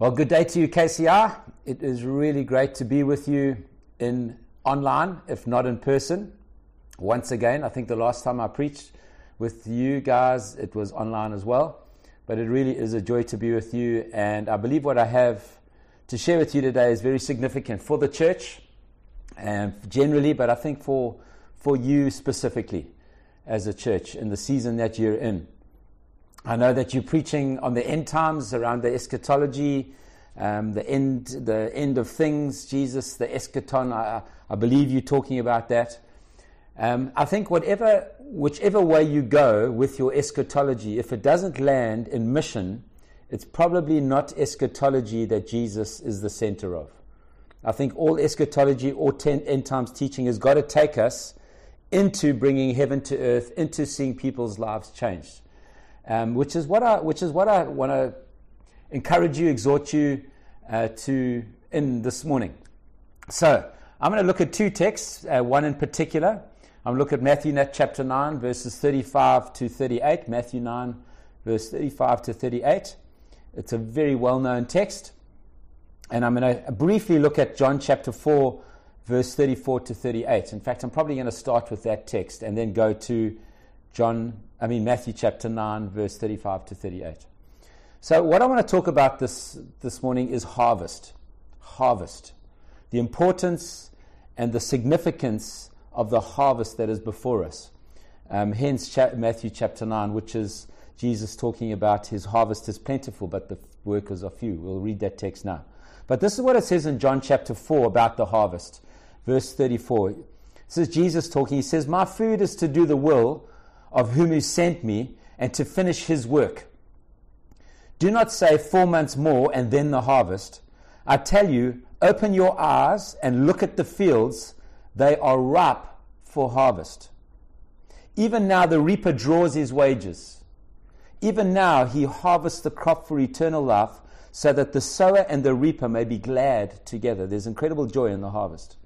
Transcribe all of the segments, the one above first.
Well, good day to you, KCR. It is really great to be with you in online, if not in person. Once again, I think the last time I preached with you guys, it was online as well. But it really is a joy to be with you, and I believe what I have to share with you today is very significant for the church and generally, but I think for for you specifically as a church in the season that you're in. I know that you're preaching on the end times around the eschatology, um, the end, the end of things, Jesus, the eschaton. I, I believe you're talking about that. Um, I think whatever, whichever way you go with your eschatology, if it doesn't land in mission, it's probably not eschatology that Jesus is the center of. I think all eschatology or ten, end times teaching has got to take us into bringing heaven to earth, into seeing people's lives changed um, which is what I which is what I want to encourage you, exhort you uh, to in this morning. So I'm going to look at two texts, uh, one in particular. I'm going to look at Matthew chapter 9, verses 35 to 38. Matthew 9, verse 35 to 38. It's a very well known text. And I'm going to briefly look at John chapter 4, verse 34 to 38. In fact, I'm probably going to start with that text and then go to John I mean, Matthew chapter 9, verse 35 to 38. So, what I want to talk about this, this morning is harvest. Harvest. The importance and the significance of the harvest that is before us. Um, hence, cha- Matthew chapter 9, which is Jesus talking about his harvest is plentiful, but the workers are few. We'll read that text now. But this is what it says in John chapter 4 about the harvest. Verse 34. This is Jesus talking. He says, My food is to do the will of whom he sent me and to finish his work. Do not say four months more and then the harvest. I tell you, open your eyes and look at the fields, they are ripe for harvest. Even now the reaper draws his wages. Even now he harvests the crop for eternal life, so that the sower and the reaper may be glad together. There's incredible joy in the harvest.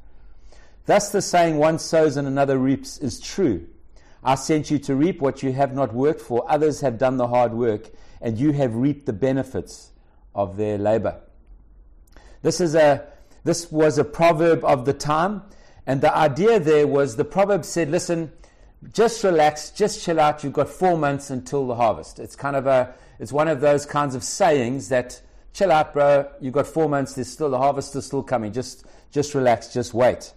Thus the saying, one sows and another reaps, is true. I sent you to reap what you have not worked for. Others have done the hard work, and you have reaped the benefits of their labor. This, is a, this was a proverb of the time, and the idea there was the proverb said, listen, just relax, just chill out. You've got four months until the harvest. It's kind of a, it's one of those kinds of sayings that chill out, bro. You've got four months. There's still the harvest is still coming. Just, just relax. Just wait.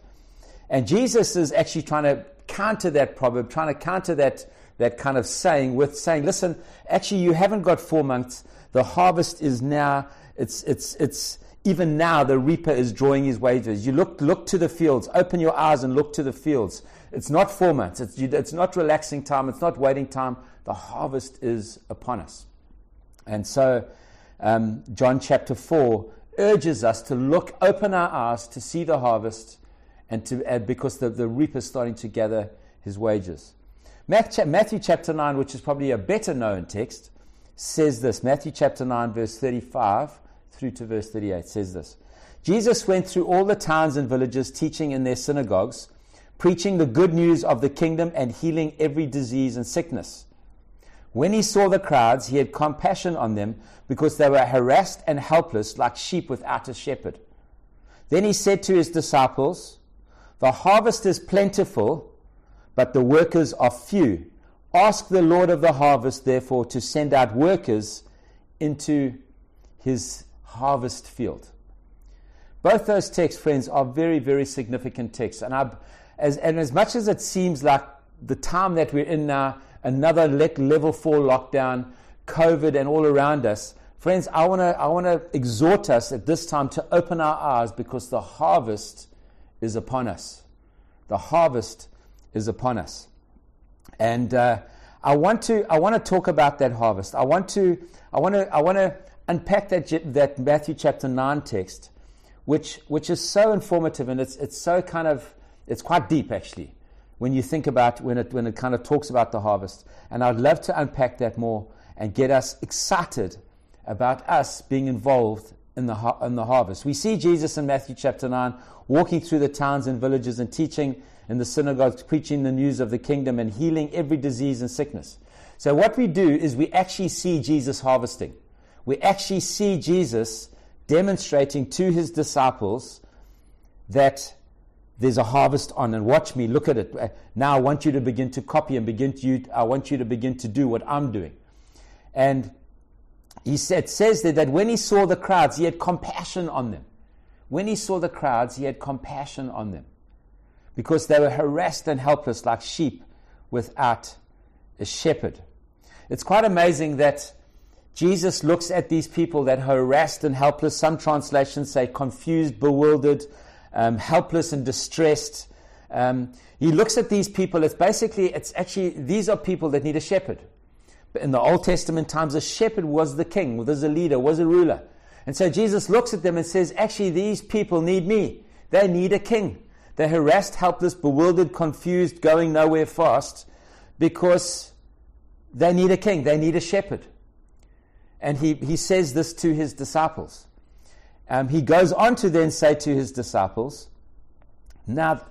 And Jesus is actually trying to counter that proverb, trying to counter that, that kind of saying with saying, listen, actually, you haven't got four months. The harvest is now, it's, it's, it's, even now the reaper is drawing his wages. You look, look to the fields, open your eyes and look to the fields. It's not four months, it's, it's not relaxing time, it's not waiting time. The harvest is upon us. And so, um, John chapter 4 urges us to look, open our eyes to see the harvest and to add because the, the reaper is starting to gather his wages. Matthew chapter 9, which is probably a better known text, says this. Matthew chapter 9, verse 35 through to verse 38 says this. Jesus went through all the towns and villages, teaching in their synagogues, preaching the good news of the kingdom and healing every disease and sickness. When he saw the crowds, he had compassion on them because they were harassed and helpless like sheep without a shepherd. Then he said to his disciples, the harvest is plentiful, but the workers are few. Ask the Lord of the harvest, therefore, to send out workers into his harvest field. Both those texts, friends, are very, very significant texts. And, I, as, and as much as it seems like the time that we're in now, another level four lockdown, COVID, and all around us, friends, I want to I wanna exhort us at this time to open our eyes because the harvest is upon us. The harvest is upon us. And uh, I want to I want to talk about that harvest. I want to I want to I want to unpack that that Matthew chapter 9 text which which is so informative and it's it's so kind of it's quite deep actually when you think about when it when it kind of talks about the harvest. And I'd love to unpack that more and get us excited about us being involved in the, in the harvest. We see Jesus in Matthew chapter 9 walking through the towns and villages and teaching in the synagogues, preaching the news of the kingdom and healing every disease and sickness. So, what we do is we actually see Jesus harvesting. We actually see Jesus demonstrating to his disciples that there's a harvest on and watch me look at it uh, now i want you to begin to copy and begin to i want you to begin to do what i'm doing and he said, says there that when he saw the crowds he had compassion on them when he saw the crowds he had compassion on them because they were harassed and helpless like sheep without a shepherd it's quite amazing that Jesus looks at these people that are harassed and helpless. Some translations say confused, bewildered, um, helpless and distressed. Um, he looks at these people. It's basically, it's actually, these are people that need a shepherd. In the Old Testament times, a shepherd was the king, was a leader, was a ruler. And so Jesus looks at them and says, actually, these people need me. They need a king. They're harassed, helpless, bewildered, confused, going nowhere fast because they need a king. They need a shepherd. And he, he says this to his disciples. Um, he goes on to then say to his disciples, Now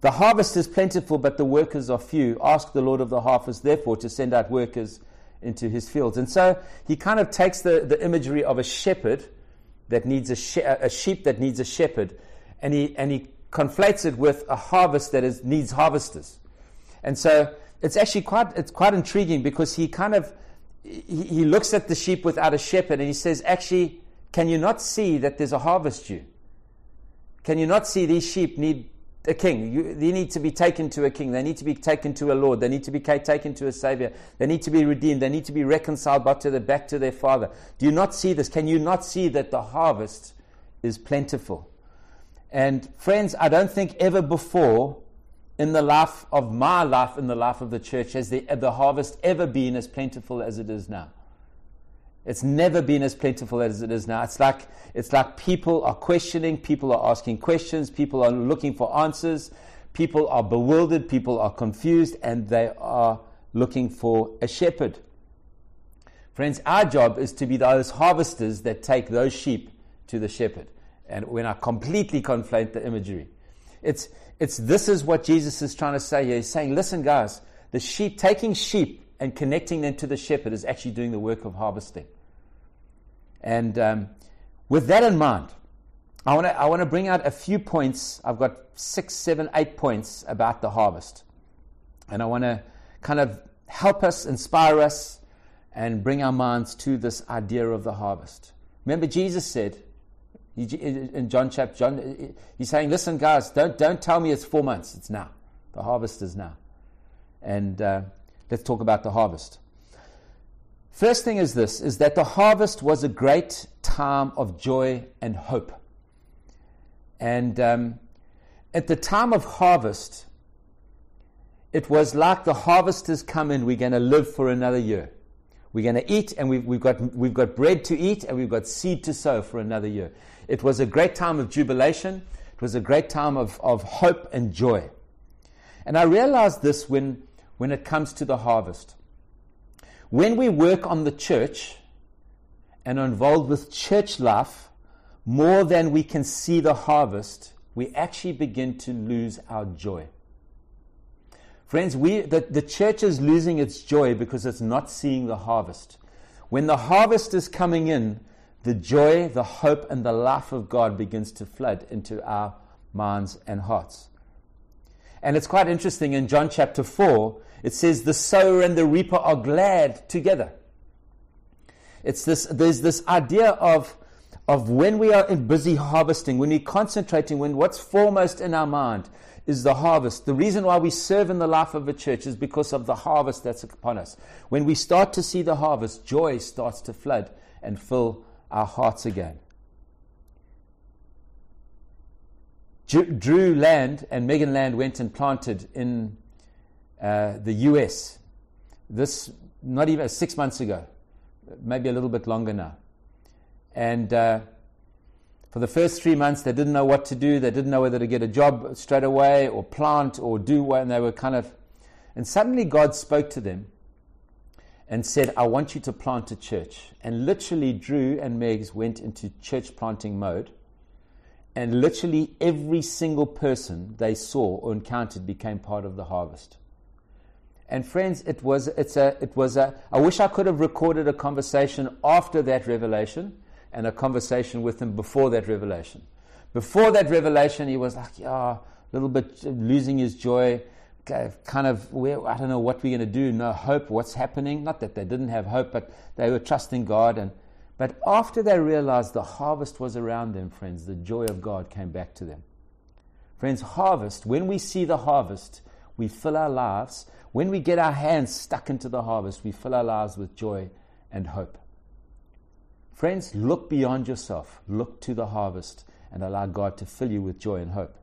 the harvest is plentiful, but the workers are few. Ask the Lord of the harvest, therefore, to send out workers into his fields. And so he kind of takes the, the imagery of a shepherd that needs a, she- a sheep that needs a shepherd, and he, and he conflates it with a harvest that is, needs harvesters. And so it's actually quite, it's quite intriguing because he kind of he, looks at the sheep without a shepherd and he says, Actually, can you not see that there's a harvest due? Can you not see these sheep need a king? You, they need to be taken to a king. They need to be taken to a Lord. They need to be taken to a Savior. They need to be redeemed. They need to be reconciled back to, the, back to their Father. Do you not see this? Can you not see that the harvest is plentiful? And friends, I don't think ever before in the life of my life, in the life of the church, has the, the harvest ever been as plentiful as it is now? It's never been as plentiful as it is now. It's like, it's like people are questioning, people are asking questions, people are looking for answers, people are bewildered, people are confused, and they are looking for a shepherd. Friends, our job is to be those harvesters that take those sheep to the shepherd. And when I completely conflate the imagery, it's, it's this is what Jesus is trying to say here. He's saying, listen, guys, the sheep, taking sheep and connecting them to the shepherd is actually doing the work of harvesting. And um, with that in mind, I want to I want to bring out a few points. I've got six, seven, eight points about the harvest, and I want to kind of help us, inspire us, and bring our minds to this idea of the harvest. Remember, Jesus said, in John chapter, John, he's saying, listen, guys, don't, don't tell me it's four months. It's now. The harvest is now. And uh, let's talk about the harvest. First thing is this, is that the harvest was a great time of joy and hope. And um, at the time of harvest, it was like the harvesters come in, we're going to live for another year. We're going to eat, and we've, we've, got, we've got bread to eat, and we've got seed to sow for another year. It was a great time of jubilation. It was a great time of, of hope and joy. And I realized this when, when it comes to the harvest. When we work on the church and are involved with church life more than we can see the harvest, we actually begin to lose our joy. Friends, we, the, the church is losing its joy because it's not seeing the harvest. When the harvest is coming in, the joy, the hope, and the life of God begins to flood into our minds and hearts. And it's quite interesting in John chapter 4, it says, The sower and the reaper are glad together. It's this, there's this idea of, of when we are in busy harvesting, when we're concentrating, when what's foremost in our mind is the harvest. The reason why we serve in the life of a church is because of the harvest that's upon us. When we start to see the harvest, joy starts to flood and fill our hearts again. Drew Land and Megan Land went and planted in uh, the US. This, not even six months ago, maybe a little bit longer now. And uh, for the first three months, they didn't know what to do. They didn't know whether to get a job straight away or plant or do what. And they were kind of. And suddenly God spoke to them and said, I want you to plant a church. And literally, Drew and Megs went into church planting mode. And literally, every single person they saw or encountered became part of the harvest. And friends, it was, it's a, it was a, I wish I could have recorded a conversation after that revelation and a conversation with him before that revelation. Before that revelation, he was like, yeah, a little bit losing his joy, kind of, I don't know what we're going to do, no hope, what's happening. Not that they didn't have hope, but they were trusting God. And, but after they realized the harvest was around them, friends, the joy of God came back to them. Friends, harvest, when we see the harvest, we fill our lives. When we get our hands stuck into the harvest, we fill our lives with joy and hope. Friends, look beyond yourself, look to the harvest, and allow God to fill you with joy and hope.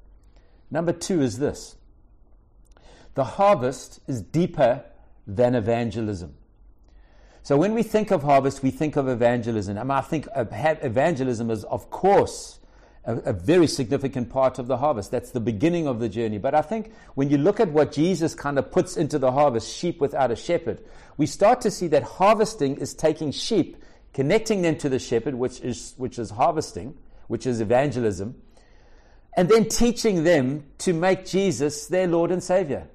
Number two is this the harvest is deeper than evangelism. So when we think of harvest, we think of evangelism. Mean, I think evangelism is, of course, a, a, very significant part of the harvest. That's the beginning of the journey. But I think when you look at what Jesus kind of puts into the harvest, sheep without a shepherd, we start to see that harvesting is taking sheep, connecting them to the shepherd, which is, which is harvesting, which is evangelism, and then teaching them to make Jesus their Lord and Savior.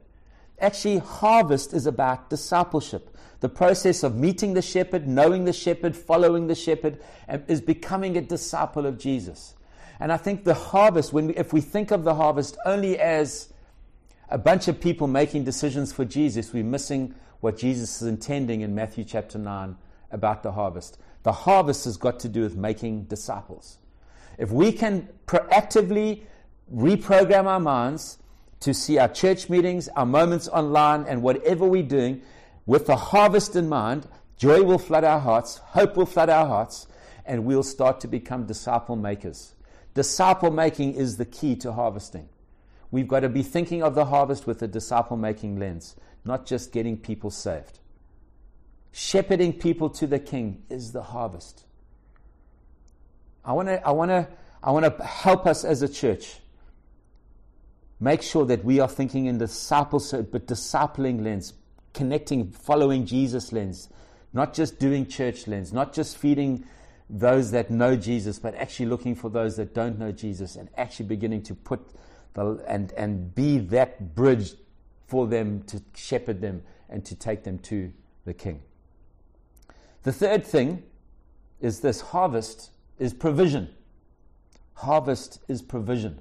Actually, harvest is about discipleship. The process of meeting the shepherd, knowing the shepherd, following the shepherd, and is becoming a disciple of Jesus. And I think the harvest, when we, if we think of the harvest only as a bunch of people making decisions for Jesus, we're missing what Jesus is intending in Matthew chapter 9 about the harvest. The harvest has got to do with making disciples. If we can proactively reprogram our minds to see our church meetings, our moments online, and whatever we're doing with the harvest in mind, joy will flood our hearts, hope will flood our hearts, and we'll start to become disciple makers. Disciple making is the key to harvesting. We've got to be thinking of the harvest with a disciple making lens, not just getting people saved. Shepherding people to the king is the harvest. I want to I want to I want to help us as a church make sure that we are thinking in disciple but discipling lens, connecting, following Jesus lens, not just doing church lens, not just feeding those that know Jesus, but actually looking for those that don't know Jesus and actually beginning to put the, and, and be that bridge for them to shepherd them and to take them to the King. The third thing is this harvest is provision. Harvest is provision.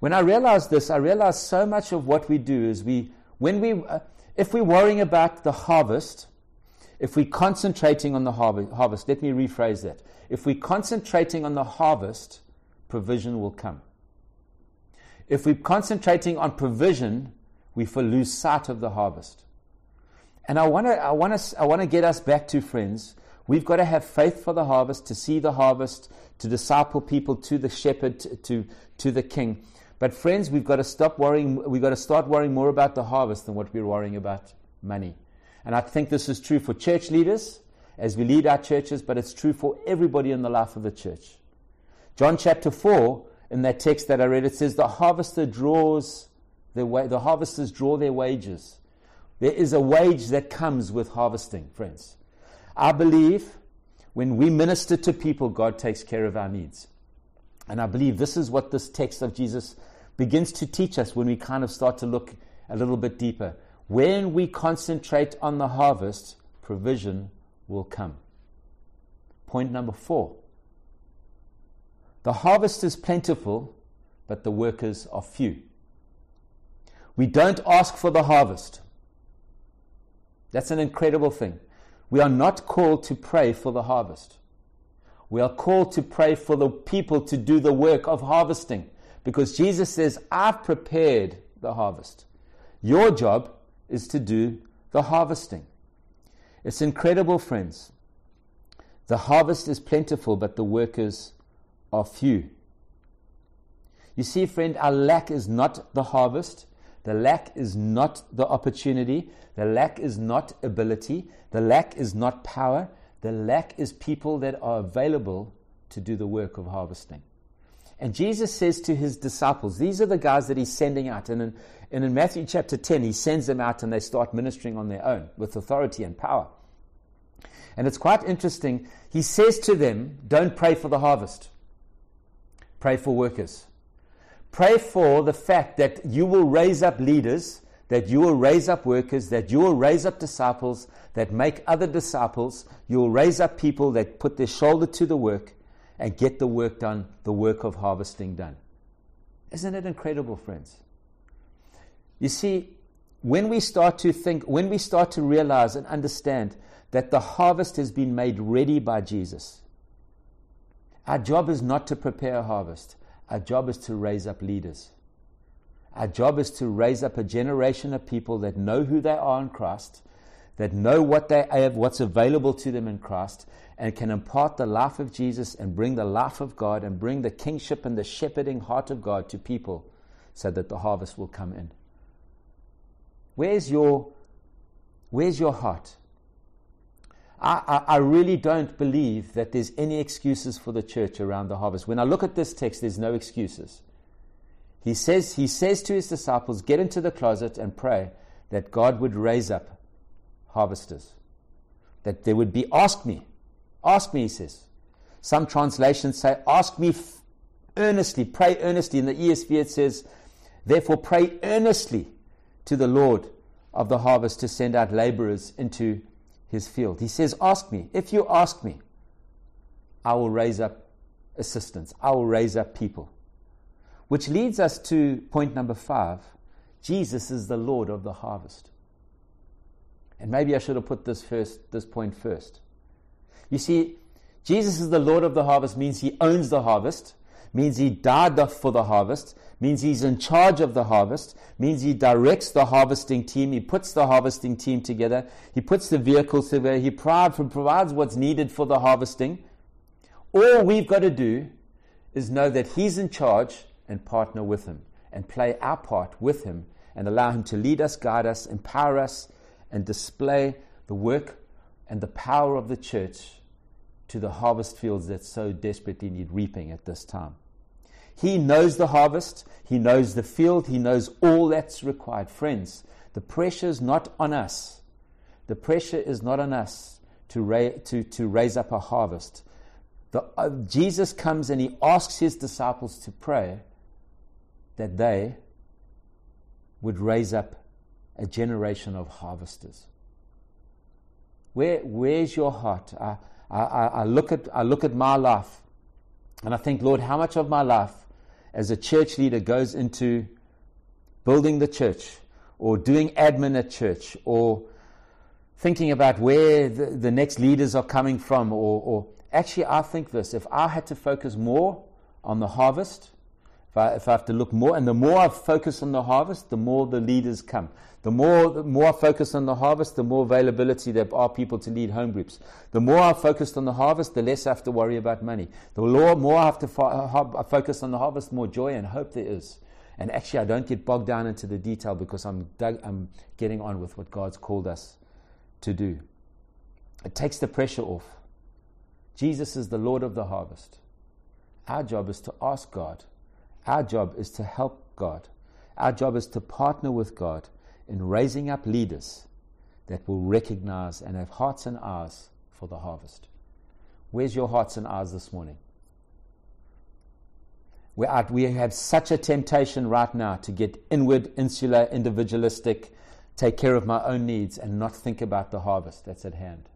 When I realized this, I realized so much of what we do is we, when we, uh, if we're worrying about the harvest, if we're concentrating on the harvest, let me rephrase that. If we're concentrating on the harvest, provision will come. If we're concentrating on provision, we lose sight of the harvest. And I want to I want to I want to get us back to friends We've got to have faith for the harvest, to see the harvest, to disciple people to the shepherd, to, to the king. But friends, we've got to stop worrying, we've got to start worrying more about the harvest than what we're worrying about money. And I think this is true for church leaders as we lead our churches, but it's true for everybody in the life of the church. John chapter 4, in that text that I read, it says, The harvester draws their wa- the harvesters draw their wages. There is a wage that comes with harvesting, friends. I believe when we minister to people, God takes care of our needs. And I believe this is what this text of Jesus begins to teach us when we kind of start to look a little bit deeper. When we concentrate on the harvest, provision will come. Point number four the harvest is plentiful, but the workers are few. We don't ask for the harvest. That's an incredible thing. We are not called to pray for the harvest. We are called to pray for the people to do the work of harvesting because Jesus says, I've prepared the harvest. Your job is to do the harvesting. It's incredible, friends. The harvest is plentiful, but the workers are few. You see, friend, our lack is not the harvest, the lack is not the opportunity. The lack is not ability. The lack is not power. The lack is people that are available to do the work of harvesting. And Jesus says to his disciples, these are the guys that he's sending out. And in, and in Matthew chapter 10, he sends them out and they start ministering on their own with authority and power. And it's quite interesting. He says to them, Don't pray for the harvest, pray for workers. Pray for the fact that you will raise up leaders that you will raise up workers, that you will raise up disciples that make other disciples. You will raise up people that put their shoulder to the work and get the work done, the work of harvesting done. Isn't it incredible, friends? You see, when we start to think, when we start to realize and understand that the harvest has been made ready by Jesus, our job is not to prepare a harvest, our job is to raise up leaders. Our job is to raise up a generation of people that know who they are in Christ, that know what they have, what's available to them in Christ, and can impart the life of Jesus and bring the life of God and bring the kingship and the shepherding heart of God to people so that the harvest will come in. Where's your, where's your heart? I, I, I, really don't believe that there's any excuses for the church around the harvest. When I look at this text, there's no excuses. He says, he says to his disciples, Get into the closet and pray that God would raise up harvesters. That there would be, ask me, ask me, he says. Some translations say, Ask me f- earnestly, pray earnestly. In the ESV it says, Therefore pray earnestly to the Lord of the harvest to send out laborers into his field. He says, Ask me. If you ask me, I will raise up assistants, I will raise up people. Which leads us to point number five Jesus is the Lord of the harvest. And maybe I should have put this first, this point first. You see, Jesus is the Lord of the harvest means he owns the harvest, means he died for the harvest, means he's in charge of the harvest, means he directs the harvesting team, he puts the harvesting team together, he puts the vehicles together, he provides what's needed for the harvesting. All we've got to do is know that he's in charge and partner with Him and play our part with Him and allow Him to lead us, guide us, empower us, and display the work and the power of the church to the harvest fields that so desperately need reaping at this time. He knows the harvest, He knows the field, He knows all that's required. Friends, the pressure is not on us. The pressure is not on us to, ra- to, to raise up a harvest. The, uh, Jesus comes and He asks His disciples to pray that they would raise up a generation of harvesters. Where, where's your heart? I, I, I, look at, I look at my life and I think, Lord, how much of my life as a church leader goes into building the church or doing admin at church or thinking about where the, the next leaders are coming from or, or actually I think this if I had to focus more on the harvest if I, if I have to look more, and the more I focus on the harvest, the more the leaders come. The more, the more I focus on the harvest, the more availability there are people to lead home groups. The more I focus on the harvest, the less I have to worry about money. The more I have to fo- uh, focus on the harvest, the more joy and hope there is. And actually, I don't get bogged down into the detail because I'm, dug, I'm getting on with what God's called us to do. It takes the pressure off. Jesus is the Lord of the harvest. Our job is to ask God our job is to help God. Our job is to partner with God in raising up leaders that will recognize and have hearts and eyes for the harvest. Where's your hearts and eyes this morning? We, are, we have such a temptation right now to get inward, insular, individualistic, take care of my own needs, and not think about the harvest that's at hand.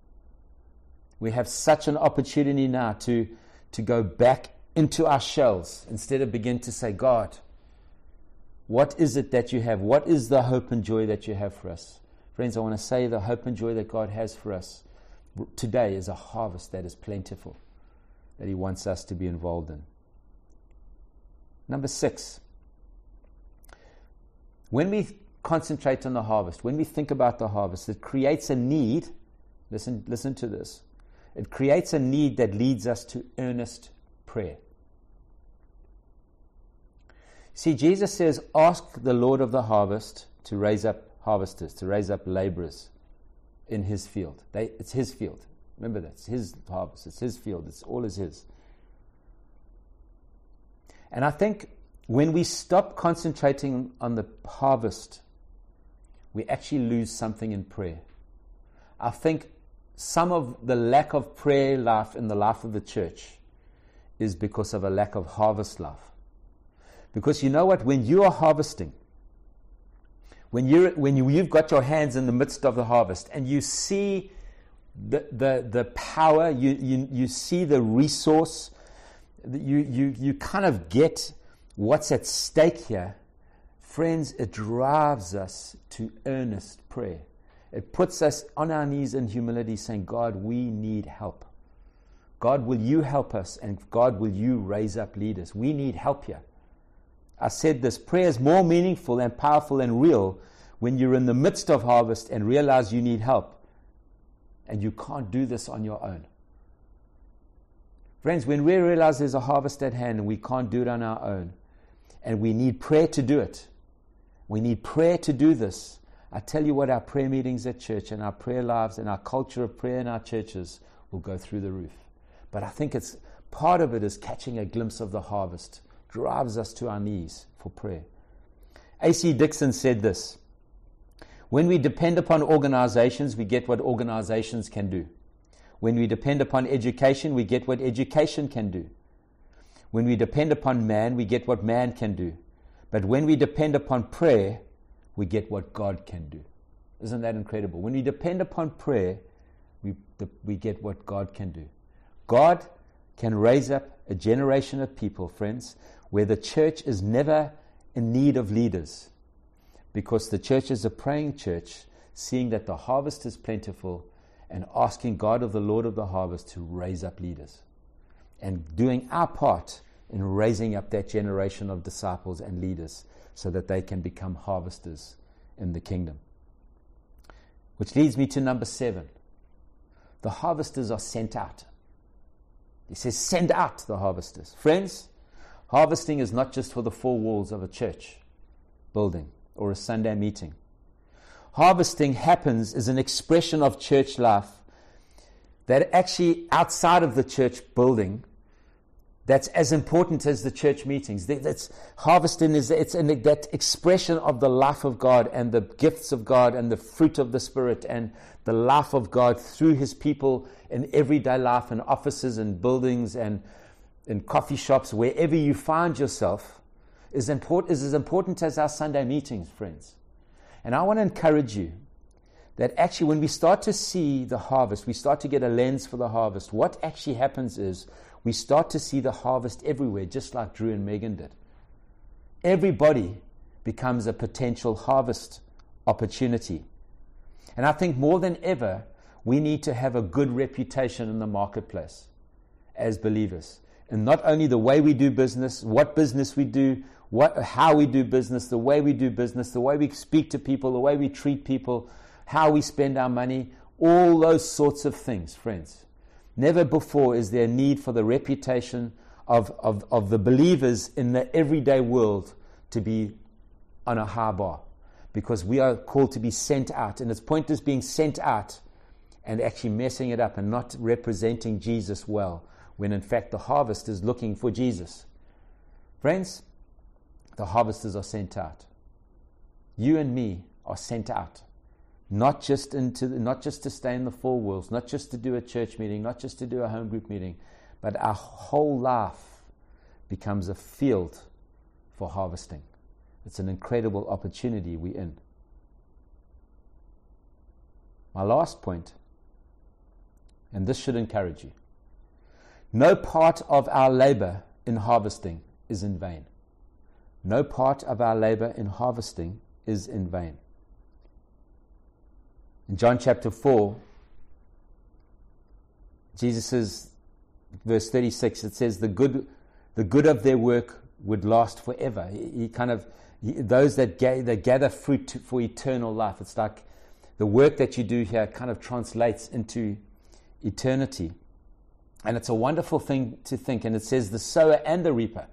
We have such an opportunity now to, to go back into our shells instead of begin to say, God, what is it that you have? What is the hope and joy that you have for us? Friends, I want to say the hope and joy that God has for us today is a harvest that is plentiful, that He wants us to be involved in. Number six, when we concentrate on the harvest, when we think about the harvest, it creates a need. Listen, listen to this. It creates a need that leads us to earnest prayer. See, Jesus says, Ask the Lord of the harvest to raise up harvesters, to raise up laborers in his field. They, it's his field. Remember that. It's his harvest. It's his field. It's all is his. And I think when we stop concentrating on the harvest, we actually lose something in prayer. I think some of the lack of prayer life in the life of the church is because of a lack of harvest life. Because you know what? When you are harvesting, When, you're, when you, you've got your hands in the midst of the harvest and you see the, the, the power, you, you, you see the resource, you, you, you kind of get what's at stake here. Friends, it drives us to earnest prayer. It puts us on our knees in humility, saying, God, we need help. God, will you help us? And God, will you raise up leaders? We need help here. I said this prayer is more meaningful and powerful and real when you're in the midst of harvest and realize you need help. And you can't do this on your own. Friends, when we realize there's a harvest at hand and we can't do it on our own, and we need prayer to do it, we need prayer to do this. I tell you what, our prayer meetings at church and our prayer lives and our culture of prayer in our churches will go through the roof. But I think it's part of it is catching a glimpse of the harvest drives us to our knees for prayer. A.C. Dixon said this When we depend upon organizations, we get what organizations can do. When we depend upon education, we get what education can do. When we depend upon man, we get what man can do. But when we depend upon prayer, we get what God can do. Isn't that incredible? When we depend upon prayer, we, we get what God can do. God can raise up a generation of people, friends, where the church is never in need of leaders because the church is a praying church, seeing that the harvest is plentiful and asking God of the Lord of the harvest to raise up leaders and doing our part in raising up that generation of disciples and leaders so that they can become harvesters in the kingdom. Which leads me to number seven. The harvesters are sent out. He says, send out the harvesters. Friends, Harvesting is not just for the four walls of a church building or a Sunday meeting. Harvesting happens as an expression of church life that actually outside of the church building that's as important as the church meetings. That's harvesting is it's an, that expression of the life of God and the gifts of God and the fruit of the Spirit and the life of God through His people in everyday life and offices and buildings and in coffee shops, wherever you find yourself, is, important, is as important as our Sunday meetings, friends. And I want to encourage you that actually, when we start to see the harvest, we start to get a lens for the harvest. What actually happens is we start to see the harvest everywhere, just like Drew and Megan did. Everybody becomes a potential harvest opportunity. And I think more than ever, we need to have a good reputation in the marketplace as believers and not only the way we do business, what business we do, what, how we do business, the way we do business, the way we speak to people, the way we treat people, how we spend our money, all those sorts of things, friends. Never before is there a need for the reputation of, of, of the believers in the everyday world to be on a high bar because we are called to be sent out. And its point is being sent out and actually messing it up and not representing Jesus well when in fact the harvest is looking for Jesus. Friends, the harvesters are sent out. You and me are sent out. Not just, into the, not just to stay in the four walls, not just to do a church meeting, not just to do a home group meeting, but our whole life becomes a field for harvesting. It's an incredible opportunity we're in. My last point, and this should encourage you no part of our labor in harvesting is in vain. No part of our labor in harvesting is in vain. In John chapter 4, Jesus says, verse 36, it says, the good, the good of their work would last forever. He, he kind of, he, those that, ga- that gather fruit for eternal life. It's like the work that you do here kind of translates into eternity. And it's a wonderful thing to think. And it says the sower and the reaper.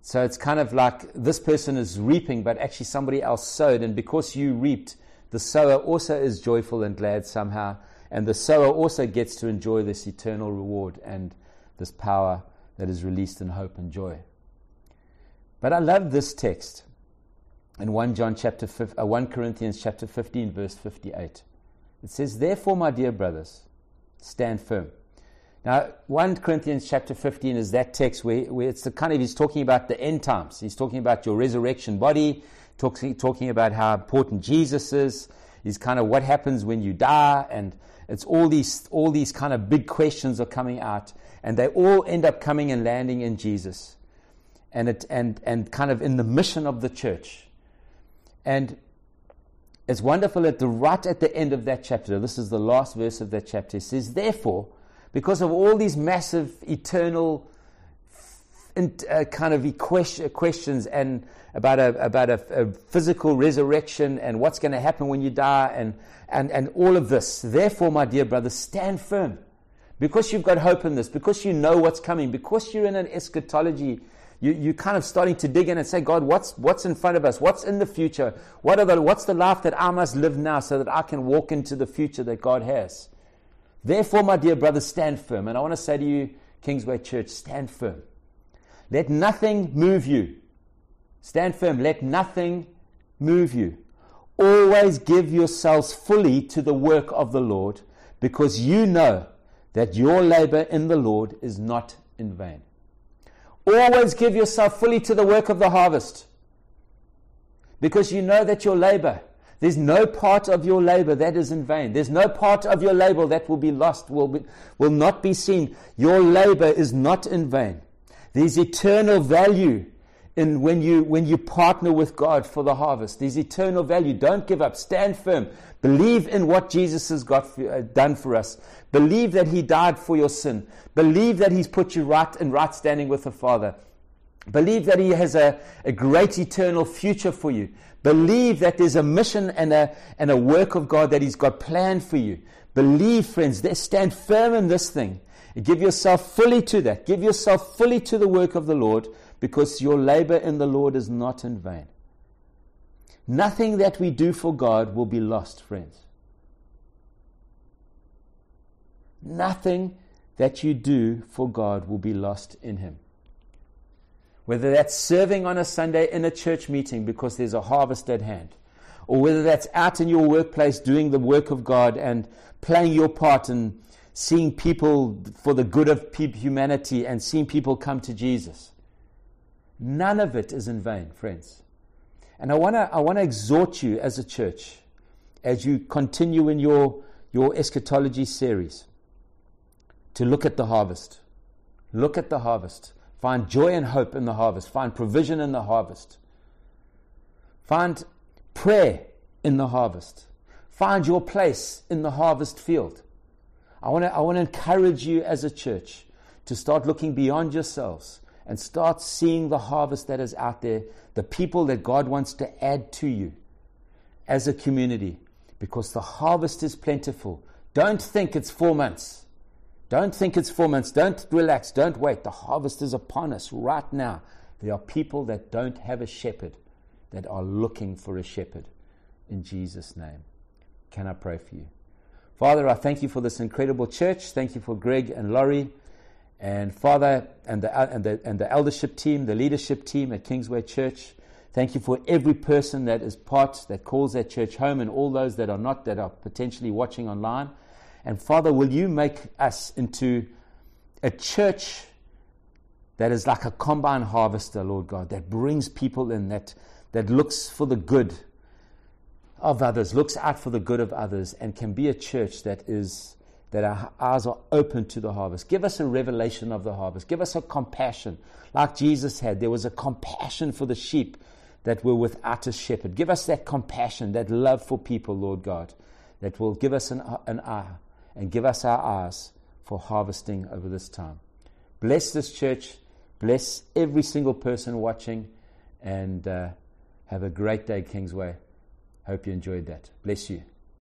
So it's kind of like this person is reaping, but actually somebody else sowed. And because you reaped, the sower also is joyful and glad somehow. And the sower also gets to enjoy this eternal reward and this power that is released in hope and joy. But I love this text in 1 John chapter 5, uh, 1 Corinthians chapter 15 verse 58. It says, "Therefore, my dear brothers, stand firm." Now, 1 Corinthians chapter 15 is that text where, where it's the kind of, he's talking about the end times. He's talking about your resurrection body. Talking, talking about how important Jesus is. He's kind of what happens when you die, and it's all these, all these kind of big questions are coming out, and they all end up coming and landing in Jesus, and it, and and kind of in the mission of the church, and it's wonderful at the right at the end of that chapter. This is the last verse of that chapter. It says, "Therefore, because of all these massive eternal." Uh, kind of questions and about a, about a, a physical resurrection and what's going to happen when you die and, and, and all of this. Therefore, my dear brother, stand firm. Because you've got hope in this, because you know what's coming, because you're in an eschatology, you, you're kind of starting to dig in and say, God, what's, what's in front of us? What's in the future? What are the, what's the life that I must live now so that I can walk into the future that God has? Therefore, my dear brothers, stand firm. And I want to say to you, Kingsway Church, stand firm. Let nothing move you. Stand firm. Let nothing move you. Always give yourselves fully to the work of the Lord because you know that your labor in the Lord is not in vain. Always give yourself fully to the work of the harvest because you know that your labor, there's no part of your labor that is in vain. There's no part of your labor that will be lost, will, be, will not be seen. Your labor is not in vain. There's eternal value in when you when you partner with God for the harvest. There's eternal value. Don't give up. Stand firm. Believe in what Jesus has got for, uh, done for us. Believe that He died for your sin. Believe that He's put you right in right standing with the Father. Believe that He has a, a great eternal future for you. Believe that there's a mission and a, and a work of God that He's got planned for you. Believe, friends, stand firm in this thing. Give yourself fully to that. Give yourself fully to the work of the Lord because your labor in the Lord is not in vain. Nothing that we do for God will be lost, friends. Nothing that you do for God will be lost in Him. Whether that's serving on a Sunday in a church meeting because there's a harvest at hand, or whether that's out in your workplace doing the work of God and playing your part and seeing people for the good of humanity and seeing people come to Jesus. None of it is in vain, friends. And I want to I wanna exhort you as a church, as you continue in your, your eschatology series, to look at the harvest. Look at the harvest. Find joy and hope in the harvest. Find provision in the harvest. Find prayer in the harvest. Find your place in the harvest field. I want to I encourage you as a church to start looking beyond yourselves and start seeing the harvest that is out there, the people that God wants to add to you as a community, because the harvest is plentiful. Don't think it's four months. Don't think it's four months. Don't relax. Don't wait. The harvest is upon us right now. There are people that don't have a shepherd that are looking for a shepherd. In Jesus' name. Can I pray for you? Father, I thank you for this incredible church. Thank you for Greg and Laurie. And Father, and the, and, the, and the eldership team, the leadership team at Kingsway Church. Thank you for every person that is part, that calls that church home, and all those that are not, that are potentially watching online. And Father, will you make us into a church that is like a combine harvester, Lord God, that brings people in, that, that looks for the good of others, looks out for the good of others, and can be a church that is that our eyes are open to the harvest. Give us a revelation of the harvest. Give us a compassion, like Jesus had. There was a compassion for the sheep that were without a shepherd. Give us that compassion, that love for people, Lord God, that will give us an, an eye and give us our eyes for harvesting over this time. Bless this church. Bless every single person watching. And uh, have a great day, Kingsway. Hope you enjoyed that. Bless you.